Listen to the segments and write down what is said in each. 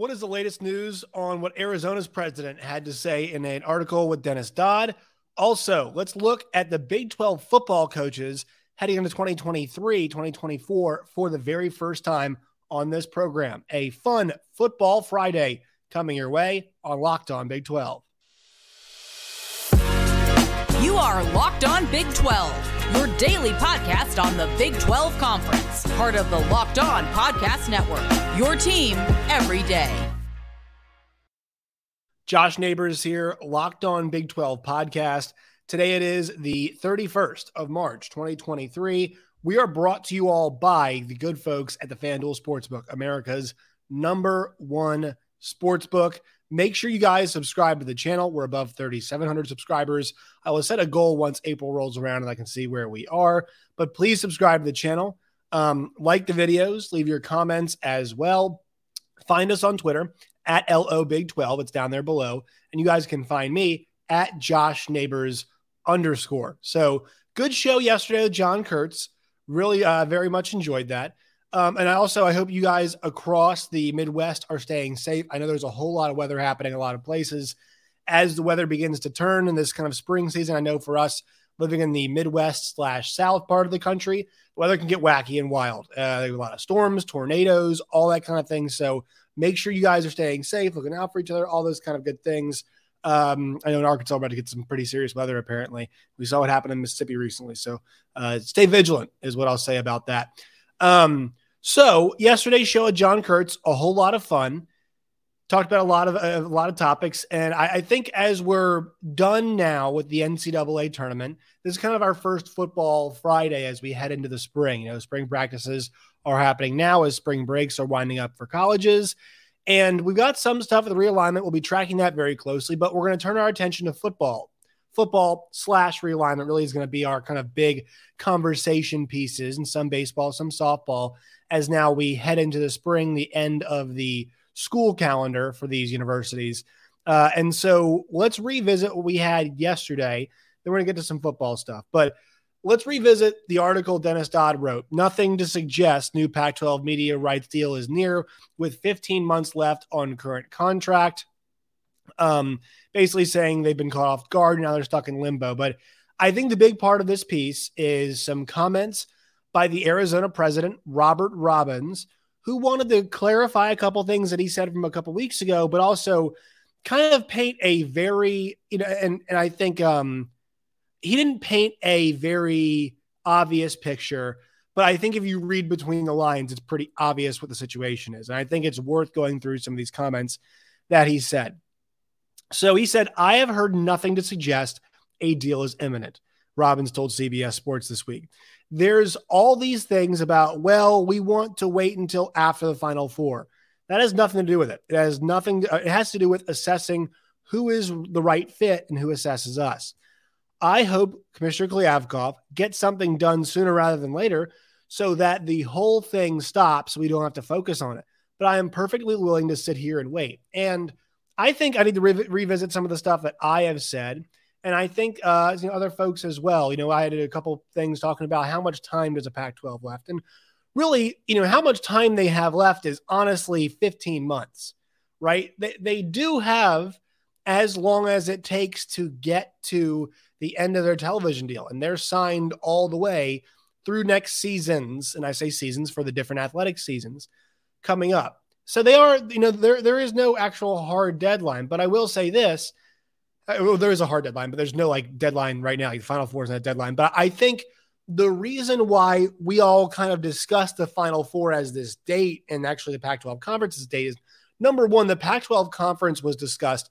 What is the latest news on what Arizona's president had to say in an article with Dennis Dodd? Also, let's look at the Big 12 football coaches heading into 2023, 2024 for the very first time on this program. A fun football Friday coming your way on Locked On Big 12. You are Locked On Big 12, your daily podcast on the Big 12 Conference, part of the Locked On Podcast Network. Your team every day. Josh Neighbors here, Locked On Big 12 podcast. Today it is the 31st of March, 2023. We are brought to you all by the good folks at the FanDuel Sportsbook, America's number one sportsbook. Make sure you guys subscribe to the channel. We're above 3,700 subscribers. I will set a goal once April rolls around and I can see where we are. But please subscribe to the channel. Um, like the videos, leave your comments as well. Find us on Twitter at LO Big 12. It's down there below. And you guys can find me at Josh Neighbors underscore. So good show yesterday with John Kurtz. Really, uh, very much enjoyed that. Um, and I also I hope you guys across the Midwest are staying safe. I know there's a whole lot of weather happening a lot of places as the weather begins to turn in this kind of spring season. I know for us living in the Midwest slash South part of the country, the weather can get wacky and wild. Uh, there's a lot of storms, tornadoes, all that kind of thing. So make sure you guys are staying safe, looking out for each other, all those kind of good things. Um, I know in Arkansas, we're about to get some pretty serious weather. Apparently, we saw what happened in Mississippi recently. So uh, stay vigilant, is what I'll say about that. Um, so yesterday's show with John Kurtz, a whole lot of fun. Talked about a lot of a lot of topics, and I, I think as we're done now with the NCAA tournament, this is kind of our first football Friday as we head into the spring. You know, spring practices are happening now as spring breaks are winding up for colleges. And we've got some stuff with the realignment. We'll be tracking that very closely, but we're going to turn our attention to football. Football slash realignment really is going to be our kind of big conversation pieces, and some baseball, some softball, as now we head into the spring, the end of the school calendar for these universities. Uh, and so let's revisit what we had yesterday. Then we're going to get to some football stuff. But let's revisit the article Dennis Dodd wrote. Nothing to suggest new Pac 12 media rights deal is near with 15 months left on current contract. Um, basically saying they've been caught off guard. Now they're stuck in limbo. But I think the big part of this piece is some comments by the Arizona president, Robert Robbins, who wanted to clarify a couple things that he said from a couple weeks ago, but also kind of paint a very, you know, and, and I think um, he didn't paint a very obvious picture, but I think if you read between the lines, it's pretty obvious what the situation is. And I think it's worth going through some of these comments that he said. So he said, I have heard nothing to suggest a deal is imminent. Robbins told CBS Sports this week there's all these things about, well, we want to wait until after the final four. That has nothing to do with it. It has nothing, to, it has to do with assessing who is the right fit and who assesses us. I hope Commissioner Kliavkoff gets something done sooner rather than later so that the whole thing stops. We don't have to focus on it. But I am perfectly willing to sit here and wait. And I think I need to re- revisit some of the stuff that I have said and I think uh, you know other folks as well. You know, I had a couple things talking about how much time does a Pac-12 left, and really, you know, how much time they have left is honestly 15 months, right? They they do have as long as it takes to get to the end of their television deal, and they're signed all the way through next seasons, and I say seasons for the different athletic seasons coming up. So they are, you know, there there is no actual hard deadline, but I will say this well, there is a hard deadline, but there's no like deadline right now. Like the Final Four is not a deadline. But I think the reason why we all kind of discuss the Final Four as this date and actually the Pac 12 conference's date is number one, the Pac 12 conference was discussed,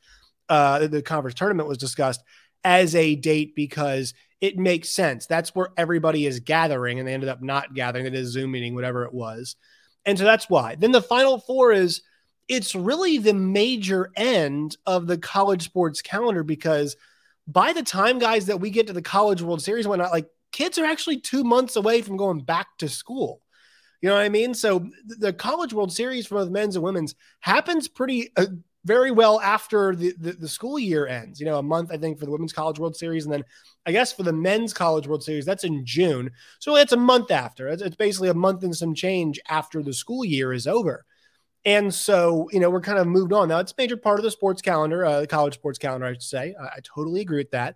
uh, the conference tournament was discussed as a date because it makes sense. That's where everybody is gathering, and they ended up not gathering. It is Zoom meeting, whatever it was. And so that's why. Then the Final Four is it's really the major end of the college sports calendar because by the time, guys, that we get to the College World Series and whatnot, like kids are actually two months away from going back to school. You know what I mean? So the College World Series for both men's and women's happens pretty uh, very well after the, the, the school year ends. You know, a month I think for the women's College World Series, and then I guess for the men's College World Series that's in June. So it's a month after. It's, it's basically a month and some change after the school year is over. And so, you know, we're kind of moved on. Now, it's a major part of the sports calendar, uh, the college sports calendar, I should say. I, I totally agree with that.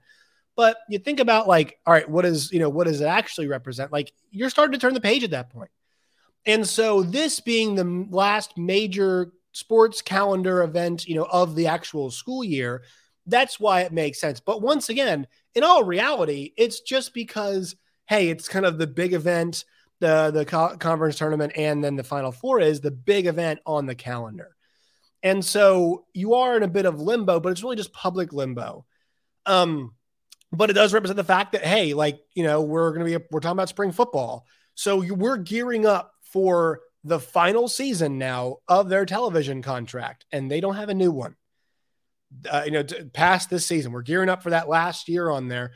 But you think about like, all right, what is, you know, what does it actually represent? Like, you're starting to turn the page at that point. And so, this being the last major sports calendar event, you know, of the actual school year, that's why it makes sense. But once again, in all reality, it's just because, hey, it's kind of the big event the the co- conference tournament and then the final four is the big event on the calendar. And so you are in a bit of limbo, but it's really just public limbo. Um, but it does represent the fact that hey, like you know, we're to be we're talking about spring football, so you, we're gearing up for the final season now of their television contract, and they don't have a new one. Uh, you know, past this season, we're gearing up for that last year on there,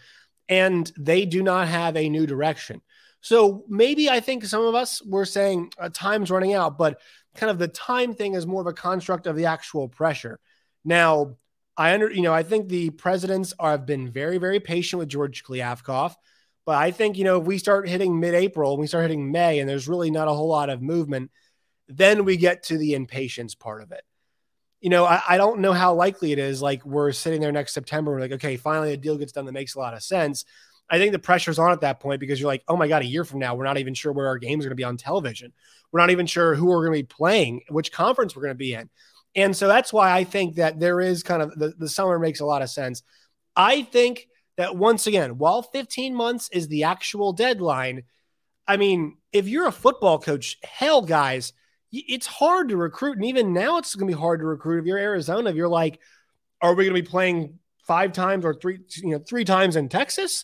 and they do not have a new direction. So maybe I think some of us were saying uh, time's running out, but kind of the time thing is more of a construct of the actual pressure. Now, I under you know I think the presidents are, have been very very patient with George Kliavkoff, but I think you know if we start hitting mid-April and we start hitting May and there's really not a whole lot of movement, then we get to the impatience part of it. You know, I, I don't know how likely it is. Like we're sitting there next September, we're like, okay, finally a deal gets done that makes a lot of sense. I think the pressure's on at that point because you're like, oh my God, a year from now, we're not even sure where our games are going to be on television. We're not even sure who we're going to be playing, which conference we're going to be in. And so that's why I think that there is kind of the, the summer makes a lot of sense. I think that once again, while 15 months is the actual deadline, I mean, if you're a football coach, hell, guys, it's hard to recruit. And even now, it's going to be hard to recruit. If you're Arizona, if you're like, are we going to be playing five times or three, you know, three times in Texas?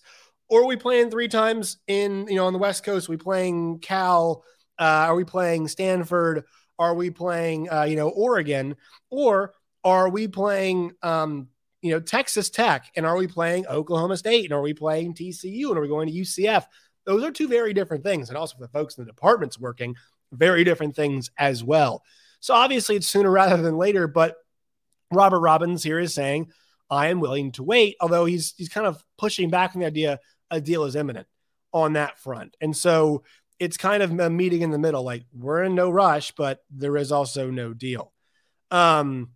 or are we playing three times in you know on the West Coast? Are we playing Cal? Uh, are we playing Stanford? Are we playing uh, you know Oregon? Or are we playing um, you know Texas Tech? And are we playing Oklahoma State? And are we playing TCU? And are we going to UCF? Those are two very different things. And also for the folks in the departments working, very different things as well. So obviously it's sooner rather than later. But Robert Robbins here is saying I am willing to wait, although he's he's kind of pushing back on the idea a deal is imminent on that front. And so it's kind of a meeting in the middle. Like we're in no rush, but there is also no deal. Um,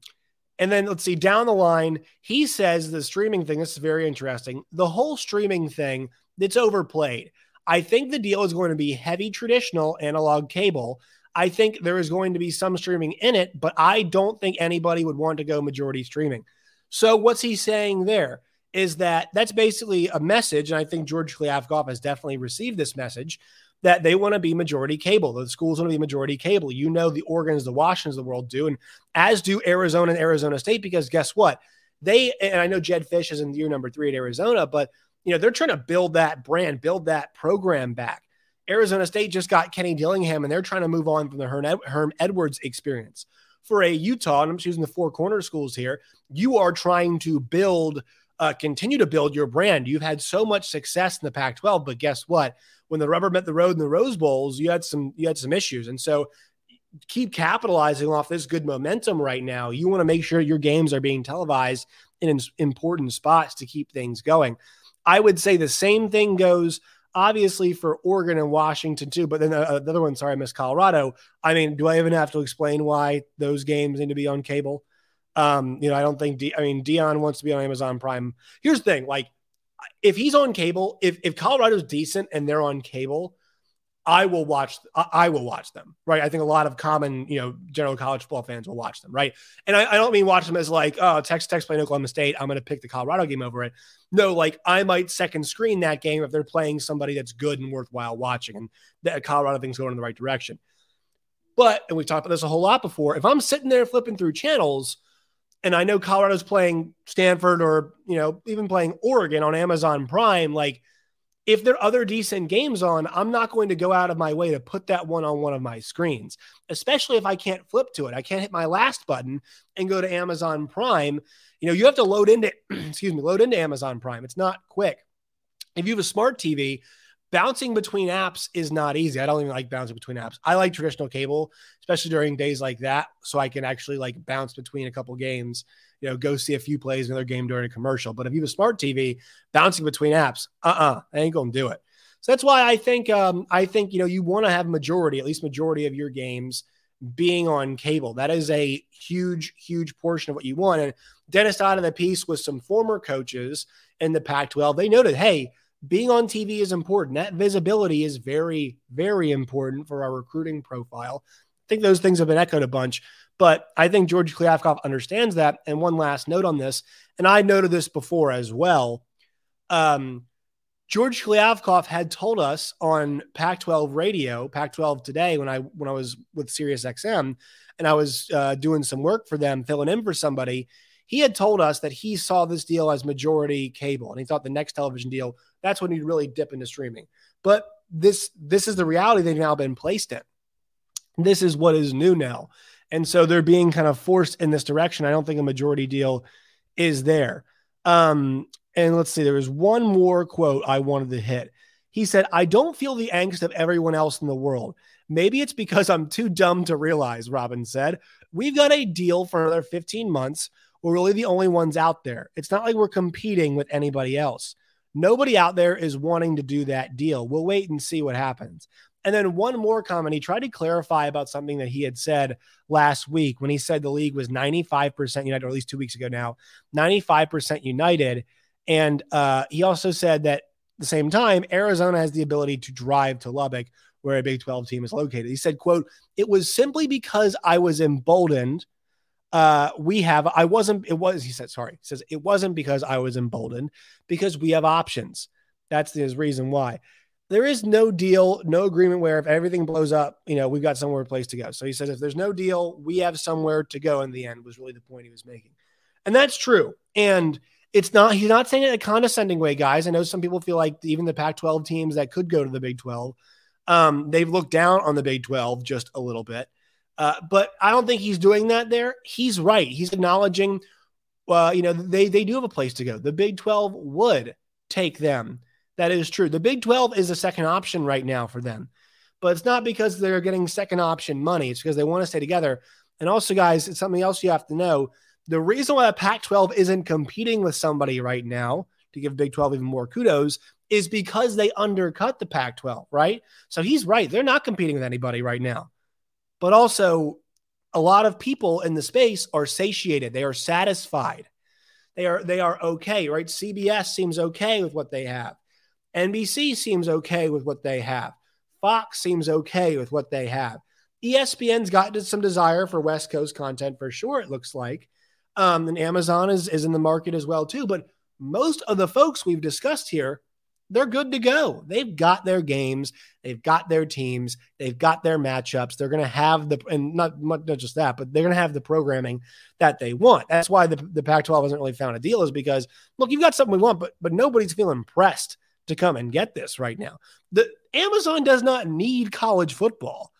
and then let's see down the line, he says the streaming thing. This is very interesting. The whole streaming thing that's overplayed. I think the deal is going to be heavy traditional analog cable. I think there is going to be some streaming in it, but I don't think anybody would want to go majority streaming. So what's he saying there? is that that's basically a message. And I think George Kliavkoff has definitely received this message that they want to be majority cable. The schools want to be majority cable. You know, the Oregons, the Washingtons of the world do, and as do Arizona and Arizona State, because guess what? They, and I know Jedd Fisch is in year number three at Arizona, but, you know, they're trying to build that brand, build that program back. Arizona State just got Kenny Dillingham, and they're trying to move on from the Herm Edwards experience. For a Utah, and I'm choosing the four corner schools here, you are trying to build – uh, continue to build your brand. You've had so much success in the Pac-12, but guess what? When the rubber met the road in the Rose Bowls, you had some you had some issues, and so keep capitalizing off this good momentum right now. You want to make sure your games are being televised in important spots to keep things going. I would say the same thing goes obviously for Oregon and Washington too. But then uh, the other one, sorry, I missed Colorado. I mean, do I even have to explain why those games need to be on cable? Um, you know, I don't think, De- I mean, Deion wants to be on Amazon Prime. Here's the thing like, if he's on cable, if, if Colorado's decent and they're on cable, I will watch. I will watch them, right? I think a lot of common, you know, general college football fans will watch them, right? And I, I don't mean watch them as like, oh, Texas Tech's playing Oklahoma State. I'm going to pick the Colorado game over it. No, like I might second screen that game if they're playing somebody that's good and worthwhile watching, and that Colorado thing's going in the right direction. But and we've talked about this a whole lot before. If I'm sitting there flipping through channels and I know Colorado's playing Stanford or, you know, even playing Oregon on Amazon Prime, like if there are other decent games on, I'm not going to go out of my way to put that one on one of my screens, especially if I can't flip to it. I can't hit my last button and go to Amazon Prime. You know, you have to load into, excuse me, load into Amazon Prime. It's not quick. If you have a smart TV, bouncing between apps is not easy. I don't even like bouncing between apps. I like traditional cable, especially during days like that, so I can actually like bounce between a couple games. You know, go see a few plays another game during a commercial. But if you have a smart TV, bouncing between apps, uh, uh-uh, uh I ain't gonna do it. So that's why I think um, I think you know you want to have majority, at least majority of your games being on cable. That is a huge, huge portion of what you want. And Dennis out of the piece with some former coaches in the Pac 12. They noted, hey, being on TV is important. That visibility is very, very important for our recruiting profile. I think those things have been echoed a bunch, but I think George Kliavkoff understands that. And one last note on this, and I noted this before as well. Um, George Kliavkoff had told us on Pac-12 radio, Pac-12 today, when I when I was with SiriusXM, and I was uh, doing some work for them, filling in for somebody. He had told us that he saw this deal as majority cable, and he thought the next television deal that's when he'd really dip into streaming. But this this is the reality they've now been placed in. This is what is new now, and so they're being kind of forced in this direction. I don't think a majority deal is there. Um, and let's see, there was one more quote I wanted to hit. He said, I don't feel the angst of everyone else in the world. Maybe it's because I'm too dumb to realize, Robbins said. We've got a deal for another 15 months. We're really the only ones out there. It's not like we're competing with anybody else. Nobody out there is wanting to do that deal. We'll wait and see what happens. And then one more comment. He tried to clarify about something that he had said last week when he said the league was 95% united, or at least two weeks ago now, 95% united. And uh, he also said that at the same time, Arizona has the ability to drive to Lubbock, where a Big 12 team is located. He said, quote, it was simply because I was emboldened. Uh, we have, I wasn't, it was, he said, sorry, he says, it wasn't because I was emboldened, because we have options. That's his reason why. There is no deal, no agreement where if everything blows up, you know, we've got somewhere place to go. So he says, if there's no deal, we have somewhere to go in the end, was really the point he was making. And that's true. And, it's not he's not saying it in a condescending way, guys. I know some people feel like even the Pac-12 teams that could go to the Big 12, um, they've looked down on the Big 12 just a little bit. Uh, but I don't think he's doing that there. He's right. He's acknowledging, uh, you know, they they do have a place to go. The Big 12 would take them. That is true. The Big 12 is a second option right now for them, but it's not because they're getting second option money. It's because they want to stay together. And also, guys, it's something else you have to know the reason why the Pac 12 isn't competing with somebody right now to give Big 12 even more kudos is because they undercut the Pac 12, right? So he's right. They're not competing with anybody right now. But also, a lot of people in the space are satiated, they are satisfied. They are they are okay, right? CBS seems okay with what they have. NBC seems okay with what they have. Fox seems okay with what they have. ESPN's got some desire for West Coast content for sure, it looks like. Um, and Amazon is, is in the market as well, too. But most of the folks we've discussed here, they're good to go. They've got their games, they've got their teams, they've got their matchups. They're going to have the, and not, not just that, but they're going to have the programming that they want. That's why the, the Pac 12 hasn't really found a deal, is because, look, you've got something we want, but, but nobody's feeling pressed to come and get this right now. The Amazon does not need college football.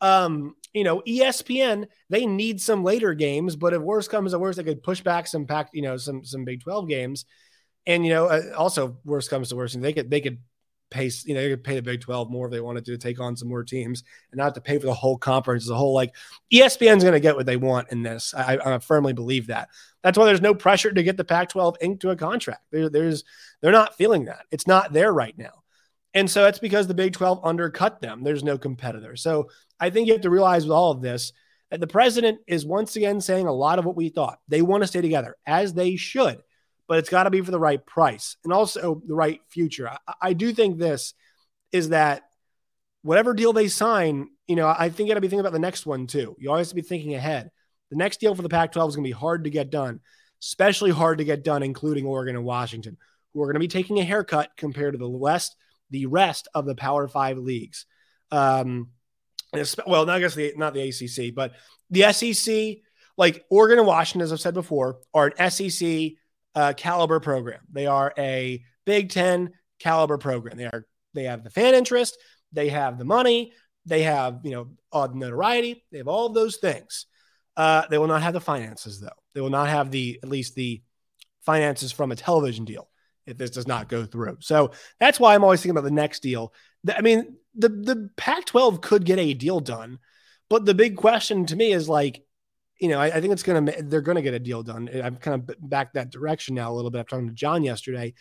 Um, you know, ESPN, they need some later games, but if worse comes to worse, they could push back some pack, you know, some some Big 12 games. And you know, uh, also worst comes to worst, they could they could pay, you know, they could pay the Big 12 more if they wanted to take on some more teams and not to pay for the whole conference as a whole. Like ESPN's going to get what they want in this. I, I, firmly believe that. That's why there's no pressure to get the Pac-12 inked into a contract. There, there's they're not feeling that. It's not there right now. And so that's because the Big 12 undercut them. There's no competitor. So I think you have to realize with all of this that the president is once again saying a lot of what we thought. They want to stay together, as they should, but it's got to be for the right price and also the right future. I, I do think this is that whatever deal they sign, you know, I think you got to be thinking about the next one too. You always have to be thinking ahead. The next deal for the Pac 12 is going to be hard to get done, especially hard to get done, including Oregon and Washington, who are going to be taking a haircut compared to the West the rest of the Power Five leagues. Um, well, not I guess the not the ACC, but the SEC, like Oregon and Washington, as I've said before, are an SEC uh, caliber program. They are a Big Ten caliber program. They are they have the fan interest, they have the money, they have you know odd notoriety, they have all of those things. Uh, they will not have the finances though. They will not have the at least the finances from a television deal if this does not go through. So that's why I'm always thinking about the next deal. I mean, the the Pac-12 could get a deal done, but the big question to me is like, you know, I, I think it's gonna they're gonna get a deal done. I've kind of back that direction now a little bit. I'm talking to John yesterday,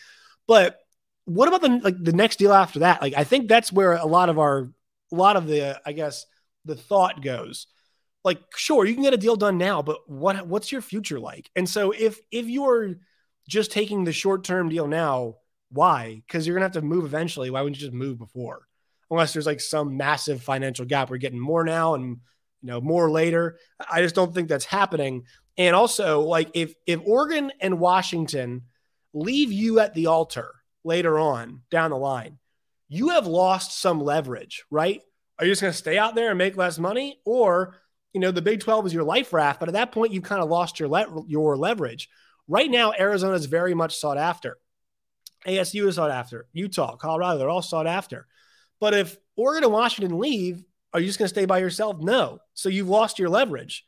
but what about the like the next deal after that? Like, I think that's where a lot of our a lot of the I guess the thought goes. like sure you can get a deal done now, but what what's your future like? And so if if you're just taking the short term deal now, why? Because you're gonna have to move eventually. Why wouldn't you just move before? Unless there's like some massive financial gap. We're getting more now and you know more later. I just don't think that's happening. And also, like if if Oregon and Washington leave you at the altar later on down the line, you have lost some leverage, right? Are you just going to stay out there and make less money, or you know the Big Twelve is your life raft? But at that point, you've kind of lost your le- your leverage. Right now, Arizona is very much sought after. ASU is sought after. Utah, Colorado, they're all sought after. But if Oregon and Washington leave, are you just going to stay by yourself? No. So you've lost your leverage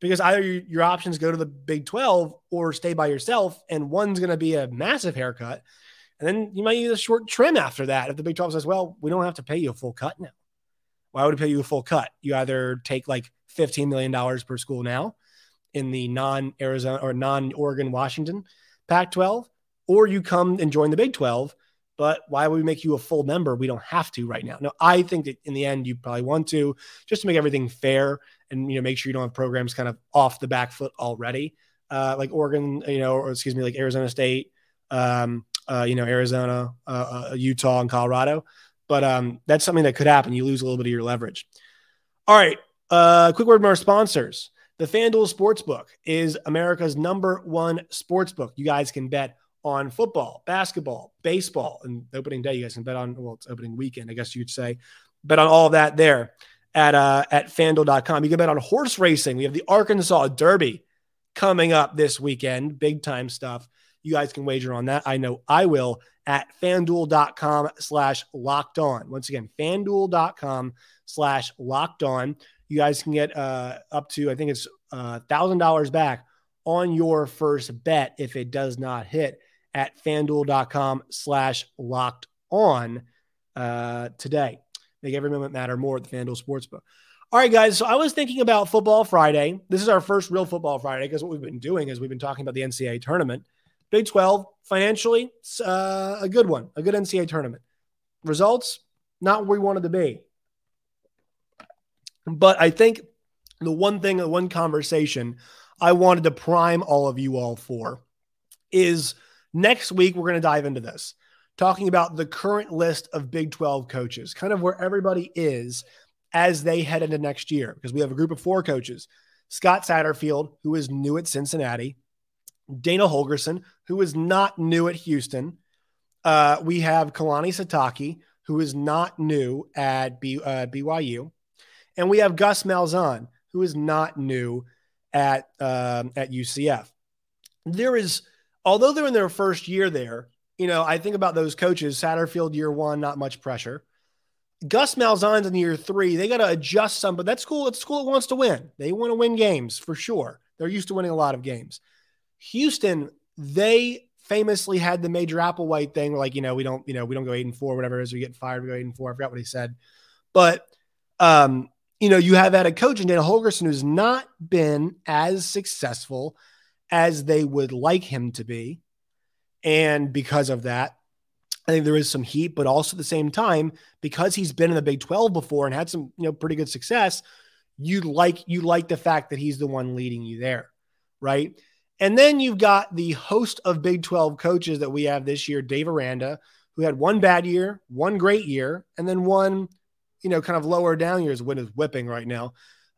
because either your, options go to the Big 12 or stay by yourself, and one's going to be a massive haircut. And then you might use a short trim after that. If the Big 12 says, well, we don't have to pay you a full cut now. Why would we pay you a full cut? You either take like $15 million per school now in the non Arizona or non Oregon Washington Pac 12, or you come and join the Big 12. But why would we make you a full member? We don't have to right now. No, I think that in the end, you probably want to just to make everything fair and you know make sure you don't have programs kind of off the back foot already, uh, like Oregon, you know, or excuse me, like Arizona State, um, uh, you know, Arizona, uh, uh, Utah, and Colorado. But um, that's something that could happen. You lose a little bit of your leverage. All right, uh, quick word from our sponsors. The FanDuel Sportsbook is America's number one sportsbook. You guys can bet on football, basketball, baseball, and opening day. You guys can bet on, well, it's opening weekend, I guess you'd say. Bet on all of that there at uh, at fanduel.com. You can bet on horse racing. We have the Arkansas Derby coming up this weekend, big time stuff. You guys can wager on that. I know I will at fanduel.com slash locked on. Once again, fanduel.com slash locked on. You guys can get uh, up to, I think it's uh, $1,000 back on your first bet if it does not hit at fanduel.com slash locked on uh, today. Make every moment matter more at the FanDuel Sportsbook. All right, guys. So I was thinking about Football Friday. This is our first real Football Friday because what we've been doing is we've been talking about the NCAA tournament. Big 12, financially, uh, a good one, a good NCAA tournament. Results, not where we wanted to be. But I think the one thing, the one conversation I wanted to prime all of you all for is next week, we're going to dive into this talking about the current list of Big 12 coaches, kind of where everybody is as they head into next year, because we have a group of four coaches Scott Satterfield, who is new at Cincinnati, Dana Holgorsen, who is not new at Houston. Uh, we have Kalani Sitake, who is not new at B, uh, BYU. And we have Gus Malzahn, who is not new at, um, at UCF. There is, although they're in their first year there, you know, I think about those coaches, Satterfield year one, not much pressure. Gus Malzahn's in year three. They got to adjust some, but that's cool. It's school that wants to win. They want to win games for sure. They're used to winning a lot of games. Houston, they famously had the Major Applewhite thing, like, you know, we don't, you know, we don't go eight and four, whatever it is. We get fired, we go eight and four. I forgot what he said. But um, you know, you have had a coach in Dana Holgorsen who's not been as successful as they would like him to be. And because of that, I think there is some heat, but also at the same time, because he's been in the Big 12 before and had some, you know, pretty good success, you like you like the fact that he's the one leading you there, right? And then you've got the host of Big 12 coaches that we have this year, Dave Aranda, who had one bad year, one great year, and then one, you know, kind of lower down years. Wind is whipping right now.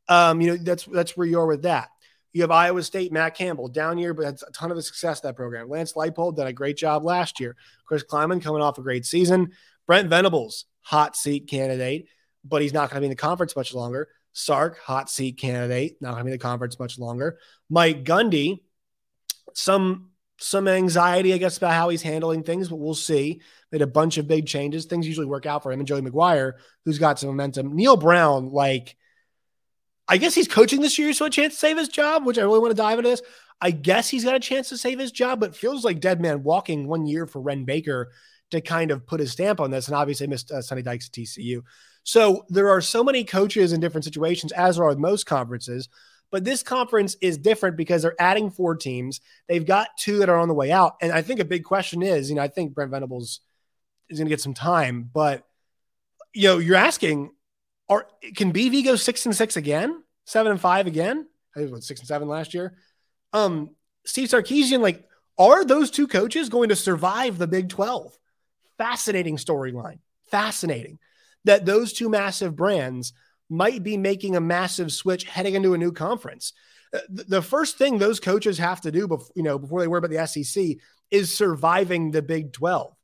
Um, you know, that's that's where you're with that. You have Iowa State, Matt Campbell, down year, but a ton of success that program. Lance Leipold did a great job last year. Chris Klieman coming off a great season. Brent Venables, hot seat candidate, but he's not going to be in the conference much longer. Sark, hot seat candidate, not going to be in the conference much longer. Mike Gundy, some some anxiety, I guess, about how he's handling things, but we'll see. Made a bunch of big changes. Things usually work out for him and Joey McGuire, who's got some momentum. Neal Brown, like I guess he's coaching this year, so a chance to save his job, which I really want to dive into this. I guess he's got a chance to save his job, but feels like dead man walking one year for Wren Baker to kind of put his stamp on this. And obviously missed uh, Sonny Dykes at TCU. So there are so many coaches in different situations, as are with most conferences. But this conference is different because they're adding four teams. They've got two that are on the way out. And I think a big question is, you know, I think Brent Venables is going to get some time, but you know, you're asking, are can BV go six and six again? seven and five again. I think it was six and seven last year. Um, Steve Sarkisian, like, are those two coaches going to survive the Big 12? Fascinating storyline. Fascinating that those two massive brands might be making a massive switch heading into a new conference. Uh, the first thing those coaches have to do before, you know, before they worry about the SEC is surviving the Big 12.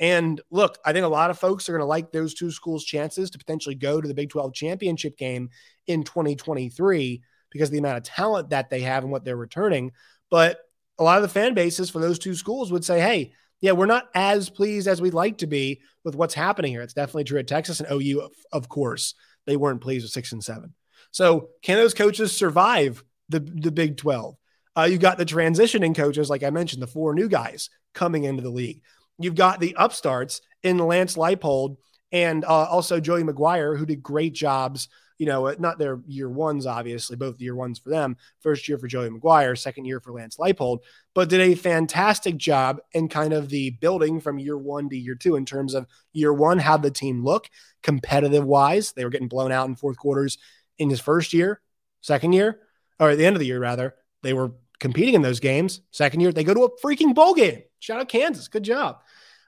And look, I think a lot of folks are going to like those two schools' chances to potentially go to the Big 12 championship game in 2023 because of the amount of talent that they have and what they're returning. But a lot of the fan bases for those two schools would say, hey, yeah, we're not as pleased as we'd like to be with what's happening here. It's definitely true at Texas and OU, of, of course. They weren't pleased with six and seven. So can those coaches survive the, the Big 12? Uh, you've got the transitioning coaches, like I mentioned, the four new guys coming into the league. You've got the upstarts in Lance Leipold and uh, also Joey McGuire, who did great jobs. You know, not their year ones, obviously, both year ones for them. First year for Joey McGuire, second year for Lance Leipold, but did a fantastic job in kind of the building from year one to year two in terms of year one, how the team look competitive wise. They were getting blown out in fourth quarters in his first year, second year, or at the end of the year, rather. They were competing in those games. Second year, they go to a freaking bowl game. Shout out Kansas. Good job.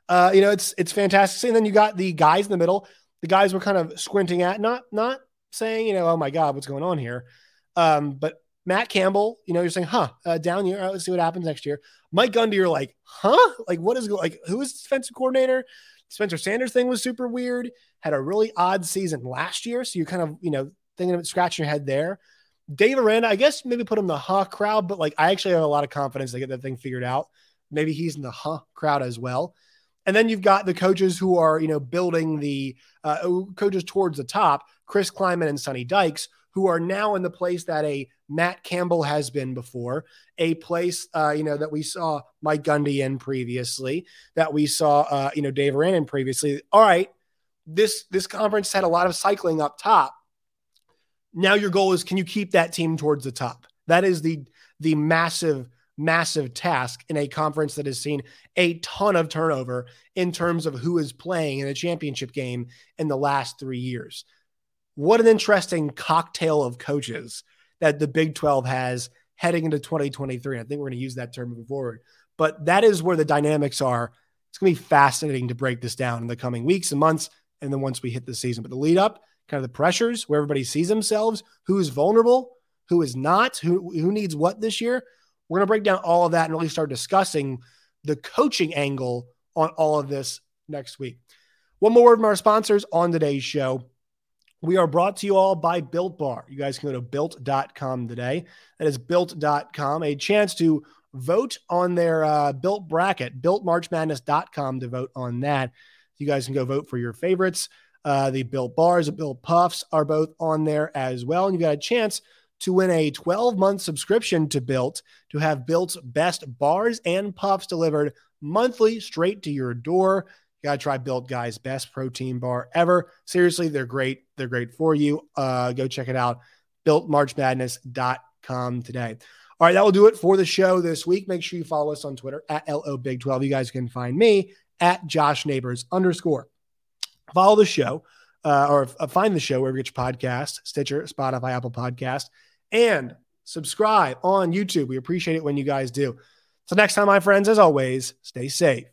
Uh, you know, it's it's fantastic. And then you got the guys in the middle. The guys were kind of squinting at, not not saying, you know, oh my God, what's going on here? Um, but Matt Campbell, you know, you're saying, huh, uh, down year, right, let's see what happens next year. Mike Gundy, you're like, huh? Like, what is like who is defensive coordinator? Spencer Sanders thing was super weird. Had a really odd season last year. So you kind of, you know, thinking of it, scratching your head there. Dave Aranda, I guess maybe put him in the huh crowd, but like I actually have a lot of confidence to get that thing figured out. Maybe he's in the huh crowd as well. And then you've got the coaches who are, you know, building the uh, coaches towards the top, Chris Klieman and Sonny Dykes, who are now in the place that a Matt Campbell has been before, a place, uh, you know, that we saw Mike Gundy in previously, that we saw, uh, you know, Dave Aranda previously. All right, this this conference had a lot of cycling up top. Now your goal is can you keep that team towards the top? That is the the massive massive task in a conference that has seen a ton of turnover in terms of who is playing in a championship game in the last 3 years. What an interesting cocktail of coaches that the Big 12 has heading into 2023. I think we're going to use that term moving forward. But that is where the dynamics are. It's going to be fascinating to break this down in the coming weeks and months and then once we hit the season. But the lead up kind of the pressures where everybody sees themselves, who is vulnerable, who is not, who who needs what this year. We're going to break down all of that and really start discussing the coaching angle on all of this next week. One more word from our sponsors on today's show. We are brought to you all by Built Bar. You guys can go to built.com today. That is built.com, a chance to vote on their uh, built bracket, builtmarchmadness.com to vote on that. You guys can go vote for your favorites. Uh, the Built Bars, the Built Puffs are both on there as well. And you got a chance to win a 12 month subscription to Built to have Built's best bars and puffs delivered monthly straight to your door. You got to try Built Guys, best protein bar ever. Seriously, they're great. They're great for you. Uh, go check it out. BuiltMarchMadness.com today. All right, that will do it for the show this week. Make sure you follow us on Twitter at LO Big 12. You guys can find me at Josh Neighbors underscore follow the show uh, or uh, find the show wherever you get your podcast, Stitcher, Spotify, Apple Podcast, and subscribe on YouTube. We appreciate it when you guys do. So next time, my friends, as always, stay safe